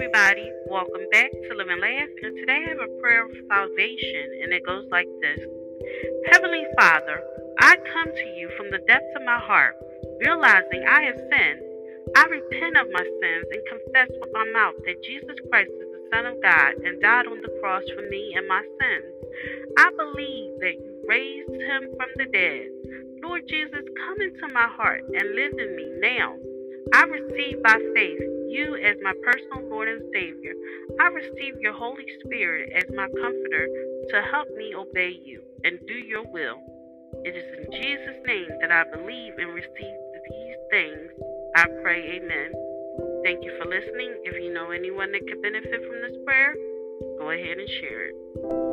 everybody. Welcome back to Live and Laugh. And today I have a prayer of salvation, and it goes like this Heavenly Father, I come to you from the depths of my heart, realizing I have sinned. I repent of my sins and confess with my mouth that Jesus Christ is the Son of God and died on the cross for me and my sins. I believe that you raised him from the dead. Lord Jesus, come into my heart and live in me now. I receive by faith as my personal Lord and Savior. I receive your Holy Spirit as my comforter to help me obey you and do your will. It is in Jesus' name that I believe and receive these things. I pray, Amen. Thank you for listening. If you know anyone that could benefit from this prayer, go ahead and share it.